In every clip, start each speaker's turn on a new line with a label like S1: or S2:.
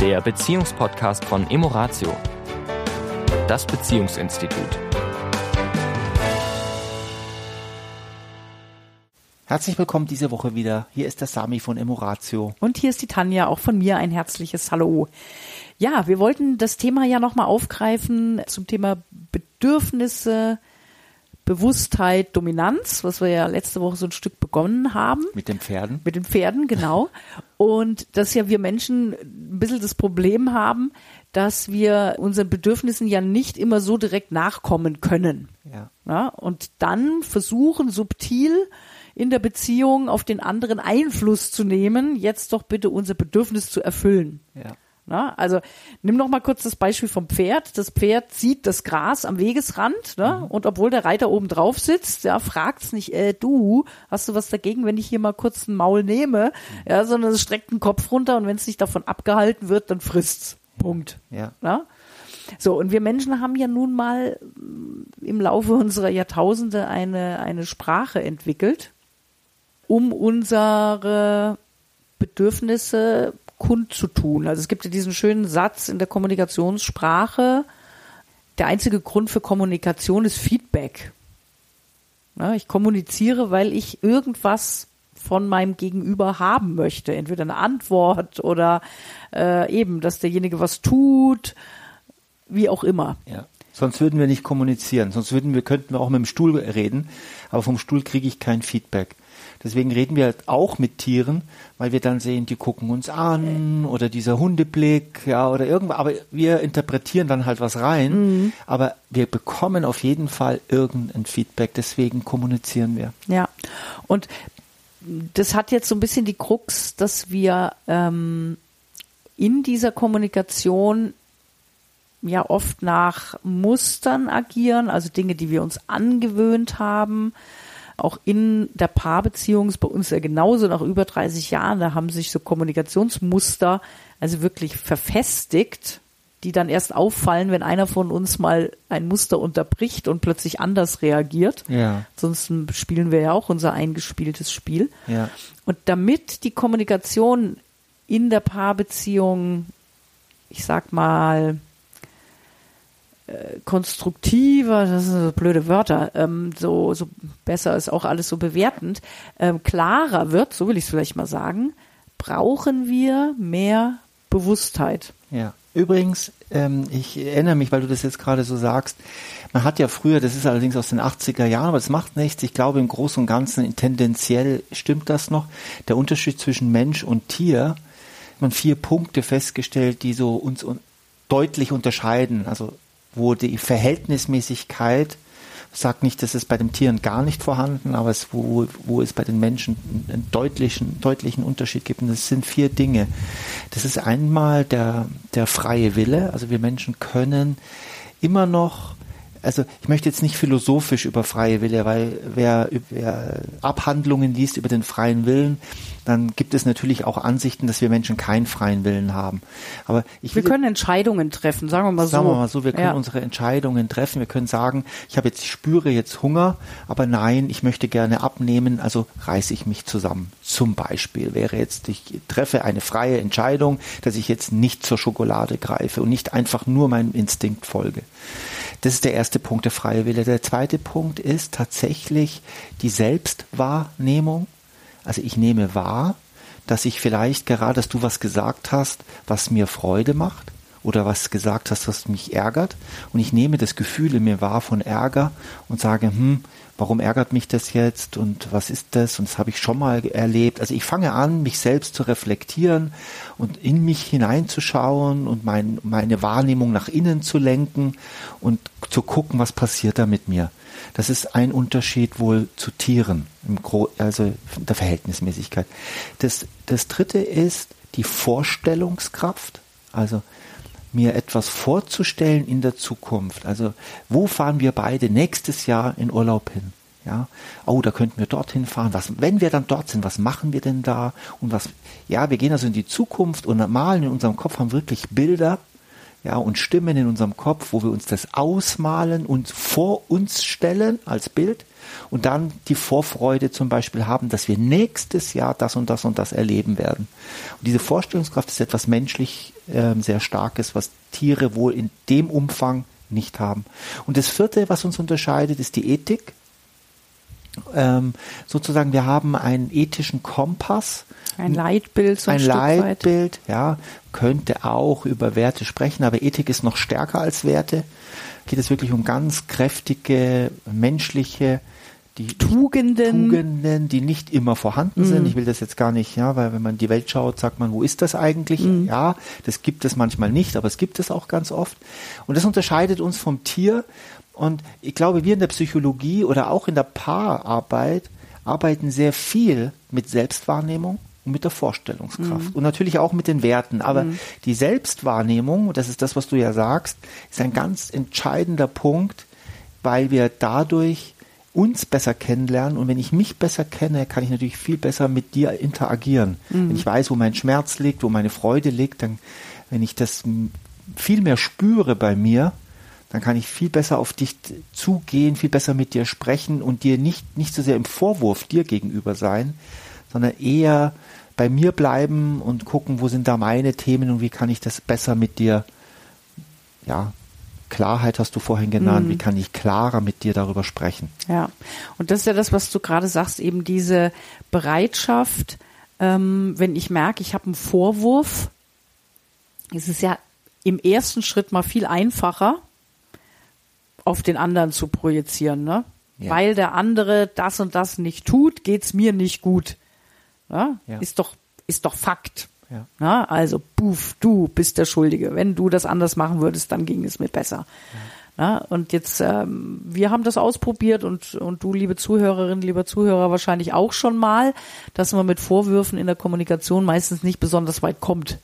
S1: der Beziehungspodcast von Emoratio, das Beziehungsinstitut.
S2: Herzlich willkommen diese Woche wieder. Hier ist der Sami von Emoratio.
S3: Und hier ist die Tanja, auch von mir ein herzliches Hallo. Ja, wir wollten das Thema ja nochmal aufgreifen zum Thema Bedürfnisse, Bewusstheit, Dominanz, was wir ja letzte Woche so ein Stück begonnen haben.
S2: Mit den Pferden?
S3: Mit den Pferden, genau. Und dass ja wir Menschen ein bisschen das Problem haben, dass wir unseren Bedürfnissen ja nicht immer so direkt nachkommen können.
S2: Ja.
S3: ja und dann versuchen subtil in der Beziehung auf den anderen Einfluss zu nehmen, jetzt doch bitte unser Bedürfnis zu erfüllen.
S2: Ja.
S3: Na, also nimm noch mal kurz das Beispiel vom Pferd. Das Pferd sieht das Gras am Wegesrand ne? Mhm. und obwohl der Reiter oben drauf sitzt, ja, fragt's nicht, äh, du, hast du was dagegen, wenn ich hier mal kurz ein Maul nehme? Mhm. Ja, sondern es streckt den Kopf runter und wenn es nicht davon abgehalten wird, dann frisst's. Punkt.
S2: Ja.
S3: Na? So, und wir Menschen haben ja nun mal im Laufe unserer Jahrtausende eine, eine Sprache entwickelt, um unsere Bedürfnisse kundzutun. Also es gibt ja diesen schönen Satz in der Kommunikationssprache, der einzige Grund für Kommunikation ist Feedback. Ich kommuniziere, weil ich irgendwas von meinem Gegenüber haben möchte. Entweder eine Antwort oder äh, eben, dass derjenige was tut, wie auch immer.
S2: Ja. Sonst würden wir nicht kommunizieren. Sonst würden wir, könnten wir auch mit dem Stuhl reden, aber vom Stuhl kriege ich kein Feedback. Deswegen reden wir halt auch mit Tieren, weil wir dann sehen, die gucken uns an oder dieser Hundeblick, ja, oder irgendwas. Aber wir interpretieren dann halt was rein. Mhm. Aber wir bekommen auf jeden Fall irgendein Feedback. Deswegen kommunizieren wir.
S3: Ja. Und das hat jetzt so ein bisschen die Krux, dass wir ähm, in dieser Kommunikation ja oft nach Mustern agieren, also Dinge, die wir uns angewöhnt haben auch in der Paarbeziehung ist bei uns ja genauso nach über 30 Jahren, da haben sich so Kommunikationsmuster also wirklich verfestigt, die dann erst auffallen, wenn einer von uns mal ein Muster unterbricht und plötzlich anders reagiert.
S2: Ja.
S3: Sonst spielen wir ja auch unser eingespieltes Spiel.
S2: Ja.
S3: Und damit die Kommunikation in der Paarbeziehung, ich sag mal, konstruktiver, das sind so blöde Wörter, ähm, so, so besser ist auch alles so bewertend, ähm, klarer wird, so will ich es vielleicht mal sagen, brauchen wir mehr Bewusstheit.
S2: Ja. Übrigens, ähm, ich erinnere mich, weil du das jetzt gerade so sagst, man hat ja früher, das ist allerdings aus den 80er Jahren, aber das macht nichts, ich glaube im Großen und Ganzen tendenziell stimmt das noch, der Unterschied zwischen Mensch und Tier, man vier Punkte festgestellt, die so uns deutlich unterscheiden. Also wo die Verhältnismäßigkeit sagt nicht, dass es bei den Tieren gar nicht vorhanden, aber es, wo, wo es bei den Menschen einen deutlichen, deutlichen Unterschied gibt. Und das sind vier Dinge. Das ist einmal der, der freie Wille. Also wir Menschen können immer noch also ich möchte jetzt nicht philosophisch über freie Wille, weil wer, wer Abhandlungen liest über den freien Willen, dann gibt es natürlich auch Ansichten, dass wir Menschen keinen freien Willen haben. Aber ich
S3: wir können Entscheidungen treffen, sagen wir mal
S2: so. Sagen wir mal so, wir können ja. unsere Entscheidungen treffen. Wir können sagen, ich habe jetzt, ich spüre jetzt Hunger, aber nein, ich möchte gerne abnehmen, also reiße ich mich zusammen. Zum Beispiel wäre jetzt, ich treffe eine freie Entscheidung, dass ich jetzt nicht zur Schokolade greife und nicht einfach nur meinem Instinkt folge. Das ist der erste Punkt, der freie Wille. Der zweite Punkt ist tatsächlich die Selbstwahrnehmung. Also ich nehme wahr, dass ich vielleicht gerade, dass du was gesagt hast, was mir Freude macht oder was gesagt hast, was mich ärgert. Und ich nehme das Gefühl in mir wahr von Ärger und sage, hm, warum ärgert mich das jetzt und was ist das und das habe ich schon mal erlebt. Also ich fange an, mich selbst zu reflektieren und in mich hineinzuschauen und mein, meine Wahrnehmung nach innen zu lenken und zu gucken, was passiert da mit mir. Das ist ein Unterschied wohl zu Tieren, also der Verhältnismäßigkeit. Das, das dritte ist die Vorstellungskraft. Also mir etwas vorzustellen in der Zukunft. Also wo fahren wir beide nächstes Jahr in Urlaub hin? Ja, oh, da könnten wir dorthin fahren. Was, wenn wir dann dort sind, was machen wir denn da? Und was, ja, wir gehen also in die Zukunft und malen in unserem Kopf, haben wirklich Bilder, ja, und Stimmen in unserem Kopf, wo wir uns das ausmalen und vor uns stellen als Bild und dann die Vorfreude zum Beispiel haben, dass wir nächstes Jahr das und das und das erleben werden. Und diese Vorstellungskraft ist etwas menschlich äh, sehr Starkes, was Tiere wohl in dem Umfang nicht haben. Und das vierte, was uns unterscheidet, ist die Ethik. Ähm, sozusagen, wir haben einen ethischen Kompass.
S3: Ein Leitbild, so ein,
S2: ein Leitbild,
S3: weit.
S2: ja, könnte auch über Werte sprechen, aber Ethik ist noch stärker als Werte. Geht es wirklich um ganz kräftige, menschliche, die
S3: Tugenden.
S2: Tugenden, die nicht immer vorhanden sind.
S3: Mhm.
S2: Ich will das jetzt gar nicht, ja, weil wenn man die Welt schaut, sagt man, wo ist das eigentlich?
S3: Mhm.
S2: Ja, das gibt es manchmal nicht, aber es gibt es auch ganz oft. Und das unterscheidet uns vom Tier. Und ich glaube, wir in der Psychologie oder auch in der Paararbeit arbeiten sehr viel mit Selbstwahrnehmung und mit der Vorstellungskraft. Und natürlich auch mit den Werten. Aber die Selbstwahrnehmung, das ist das, was du ja sagst, ist ein ganz entscheidender Punkt, weil wir dadurch uns besser kennenlernen. Und wenn ich mich besser kenne, kann ich natürlich viel besser mit dir interagieren. Wenn ich weiß, wo mein Schmerz liegt, wo meine Freude liegt, dann, wenn ich das viel mehr spüre bei mir, dann kann ich viel besser auf dich zugehen, viel besser mit dir sprechen und dir nicht, nicht so sehr im Vorwurf dir gegenüber sein, sondern eher bei mir bleiben und gucken, wo sind da meine Themen und wie kann ich das besser mit dir, ja, Klarheit hast du vorhin genannt, wie kann ich klarer mit dir darüber sprechen?
S3: Ja, und das ist ja das, was du gerade sagst, eben diese Bereitschaft, ähm, wenn ich merke, ich habe einen Vorwurf, ist es ja im ersten Schritt mal viel einfacher, auf den anderen zu projizieren, ne?
S2: Ja.
S3: Weil der andere das und das nicht tut, geht's mir nicht gut. Ja?
S2: Ja.
S3: Ist doch, ist doch Fakt.
S2: Ja.
S3: Ja, also, buff, du bist der Schuldige. Wenn du das anders machen würdest, dann ging es mir besser. Ja, und jetzt, ähm, wir haben das ausprobiert und, und du, liebe Zuhörerin, lieber Zuhörer, wahrscheinlich auch schon mal, dass man mit Vorwürfen in der Kommunikation meistens nicht besonders weit kommt.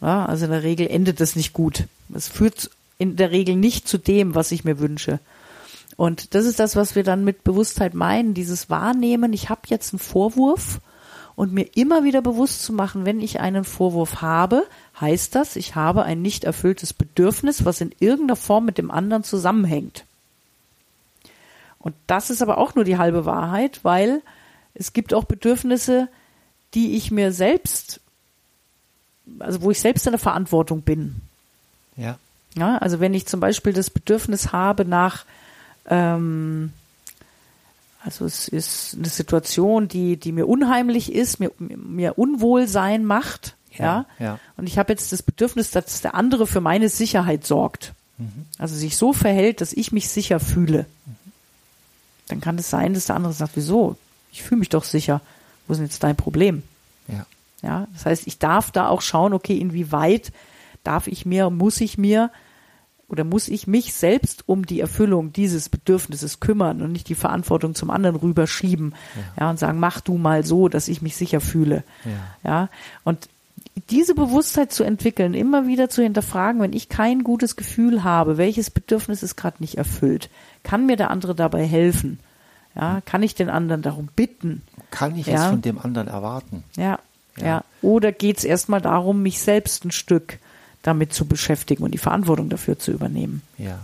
S3: Ja, also in der Regel endet es nicht gut. Es führt in der Regel nicht zu dem, was ich mir wünsche. Und das ist das, was wir dann mit Bewusstheit meinen, dieses Wahrnehmen, ich habe jetzt einen Vorwurf und mir immer wieder bewusst zu machen, wenn ich einen Vorwurf habe, heißt das, ich habe ein nicht erfülltes Bedürfnis, was in irgendeiner Form mit dem anderen zusammenhängt. Und das ist aber auch nur die halbe Wahrheit, weil es gibt auch Bedürfnisse, die ich mir selbst, also wo ich selbst in der Verantwortung bin.
S2: Ja.
S3: Ja, also wenn ich zum Beispiel das Bedürfnis habe nach, ähm, also es ist eine Situation, die, die mir unheimlich ist, mir, mir Unwohlsein macht, ja,
S2: Ja, ja.
S3: und ich habe jetzt das Bedürfnis, dass der andere für meine Sicherheit sorgt, also sich so verhält, dass ich mich sicher fühle, dann kann es sein, dass der andere sagt, wieso? Ich fühle mich doch sicher. Wo ist denn jetzt dein Problem?
S2: Ja.
S3: Ja, das heißt, ich darf da auch schauen, okay, inwieweit darf ich mir, muss ich mir oder muss ich mich selbst um die Erfüllung dieses Bedürfnisses kümmern und nicht die Verantwortung zum anderen rüberschieben, ja, und sagen, mach du mal so, dass ich mich sicher fühle.
S2: Ja.
S3: ja, und diese Bewusstheit zu entwickeln, immer wieder zu hinterfragen, wenn ich kein gutes Gefühl habe, welches Bedürfnis ist gerade nicht erfüllt, kann mir der andere dabei helfen? Ja, kann ich den anderen darum bitten?
S2: Kann ich
S3: Ja.
S2: es von dem anderen erwarten?
S3: Ja, ja.
S2: Ja.
S3: Oder geht es erstmal darum, mich selbst ein Stück damit zu beschäftigen und die Verantwortung dafür zu übernehmen?
S2: Ja.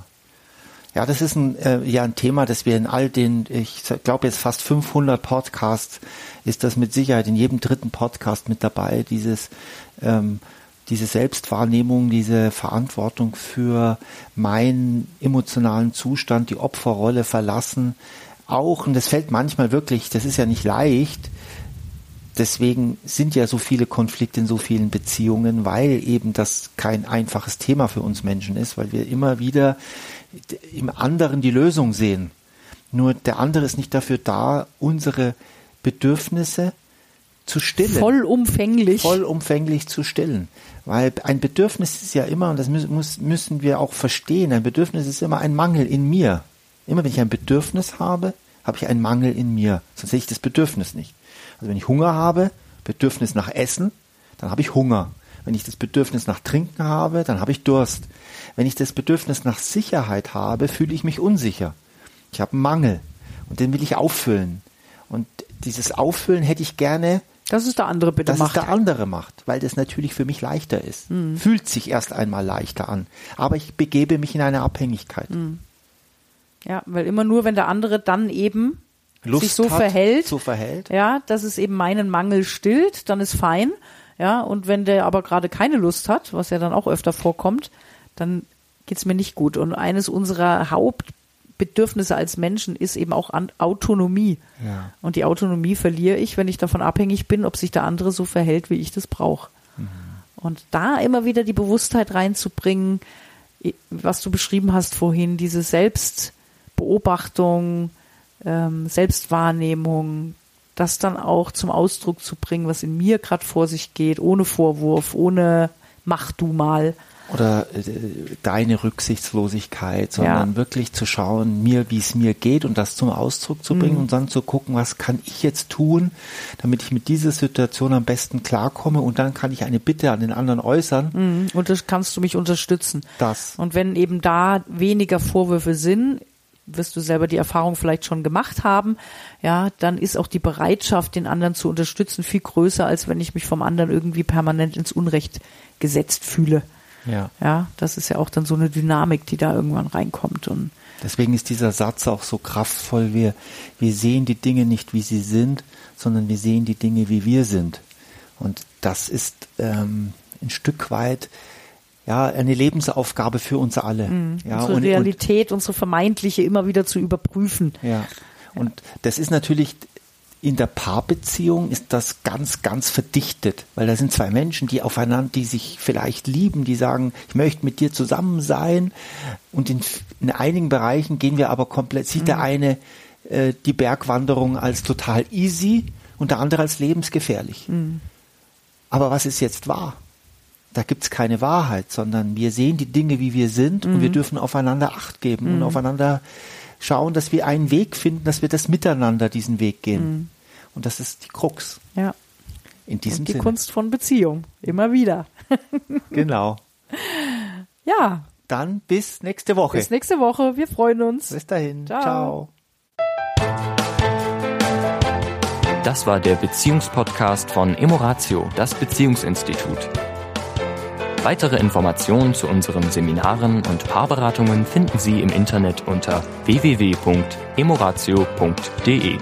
S2: Ja, das ist ein, äh, ja ein Thema, das wir in all den, ich glaube jetzt fast 500 Podcasts, ist das mit Sicherheit in jedem dritten Podcast mit dabei, dieses, ähm, diese Selbstwahrnehmung, diese Verantwortung für meinen emotionalen Zustand, die Opferrolle verlassen, auch, und das fällt manchmal wirklich, das ist ja nicht leicht, deswegen sind ja so viele Konflikte in so vielen Beziehungen, weil eben das kein einfaches Thema für uns Menschen ist, weil wir immer wieder im anderen die Lösung sehen. Nur der andere ist nicht dafür da, unsere Bedürfnisse zu stillen.
S3: Vollumfänglich.
S2: Vollumfänglich zu stillen. Weil ein Bedürfnis ist ja immer, und das müssen, muss, müssen wir auch verstehen, ein Bedürfnis ist immer ein Mangel in mir. Immer wenn ich ein Bedürfnis habe, habe ich einen Mangel in mir. Sonst sehe ich das Bedürfnis nicht. Also wenn ich Hunger habe, Bedürfnis nach Essen, dann habe ich Hunger. Wenn ich das Bedürfnis nach Trinken habe, dann habe ich Durst. Wenn ich das Bedürfnis nach Sicherheit habe, fühle ich mich unsicher. Ich habe einen Mangel und den will ich auffüllen. Und dieses Auffüllen hätte ich gerne
S3: Das ist der andere bitte
S2: dass
S3: macht.
S2: es der andere macht, weil das natürlich für mich leichter ist.
S3: Mhm.
S2: Fühlt sich erst einmal leichter an. Aber ich begebe mich in eine Abhängigkeit.
S3: Mhm. Ja, weil immer nur, wenn der andere dann eben
S2: Lust
S3: sich so
S2: hat,
S3: verhält,
S2: so verhält.
S3: ja, dass es eben meinen Mangel stillt, dann ist fein. Ja, und wenn der aber gerade keine Lust hat, was ja dann auch öfter vorkommt, dann geht's mir nicht gut. Und eines unserer Hauptbedürfnisse als Menschen ist eben auch an Autonomie.
S2: Ja.
S3: Und die Autonomie verliere ich, wenn ich davon abhängig bin, ob sich der andere so verhält, wie ich das brauche. Und da immer wieder die Bewusstheit reinzubringen, was du beschrieben hast vorhin, diese Selbstbeobachtung, ähm, Selbstwahrnehmung, das dann auch zum Ausdruck zu bringen, was in mir gerade vor sich geht, ohne Vorwurf, ohne mach du mal.
S2: Oder äh, deine Rücksichtslosigkeit, sondern
S3: Ja.
S2: wirklich zu schauen, mir, wie es mir geht und das zum Ausdruck zu
S3: Mhm.
S2: bringen und dann zu gucken, was kann ich jetzt tun, damit ich mit dieser Situation am besten klarkomme und dann kann ich eine Bitte an den anderen äußern.
S3: Mhm. Und das kannst du mich unterstützen.
S2: Das.
S3: Und wenn eben da weniger Vorwürfe sind, wirst du selber die Erfahrung vielleicht schon gemacht haben, ja, dann ist auch die Bereitschaft, den anderen zu unterstützen, viel größer, als wenn ich mich vom anderen irgendwie permanent ins Unrecht gesetzt fühle.
S2: Ja.
S3: Ja, das ist ja auch dann so eine Dynamik, die da irgendwann reinkommt. Und
S2: Deswegen ist dieser Satz auch so kraftvoll. Wir, wir sehen die Dinge nicht, wie sie sind, sondern wir sehen die Dinge, wie wir sind. Und das ist ähm, ein Stück weit ja eine Lebensaufgabe für uns alle. Ja,
S3: Mhm. unsere
S2: und, und,
S3: Realität, unsere vermeintliche immer wieder zu überprüfen.
S2: ja. und das ist natürlich in der Paarbeziehung ist das ganz, ganz verdichtet, weil da sind zwei Menschen, die aufeinander, die sich vielleicht lieben, die sagen, ich möchte mit dir zusammen sein. Und in, in einigen Bereichen gehen wir aber komplett, sieht der eine äh, die Bergwanderung als total easy und der andere als lebensgefährlich. Aber was ist jetzt wahr? Da gibt's keine Wahrheit, sondern wir sehen die Dinge, wie wir sind und wir dürfen aufeinander Acht geben und aufeinander schauen, dass wir einen Weg finden, dass wir das miteinander diesen Weg gehen. Und das ist die Krux.
S3: Ja.
S2: In diesem
S3: Und die
S2: Sinne.
S3: Kunst von Beziehung. Immer wieder.
S2: Genau.
S3: Ja,
S2: Dann bis nächste Woche.
S3: bis nächste Woche. Wir freuen uns.
S2: Bis dahin.
S3: Ciao.
S2: Ciao.
S1: Das war der Beziehungspodcast von Emoratio, das Beziehungsinstitut. Weitere Informationen zu unseren Seminaren und Paarberatungen finden Sie im Internet unter www.emoratio.de.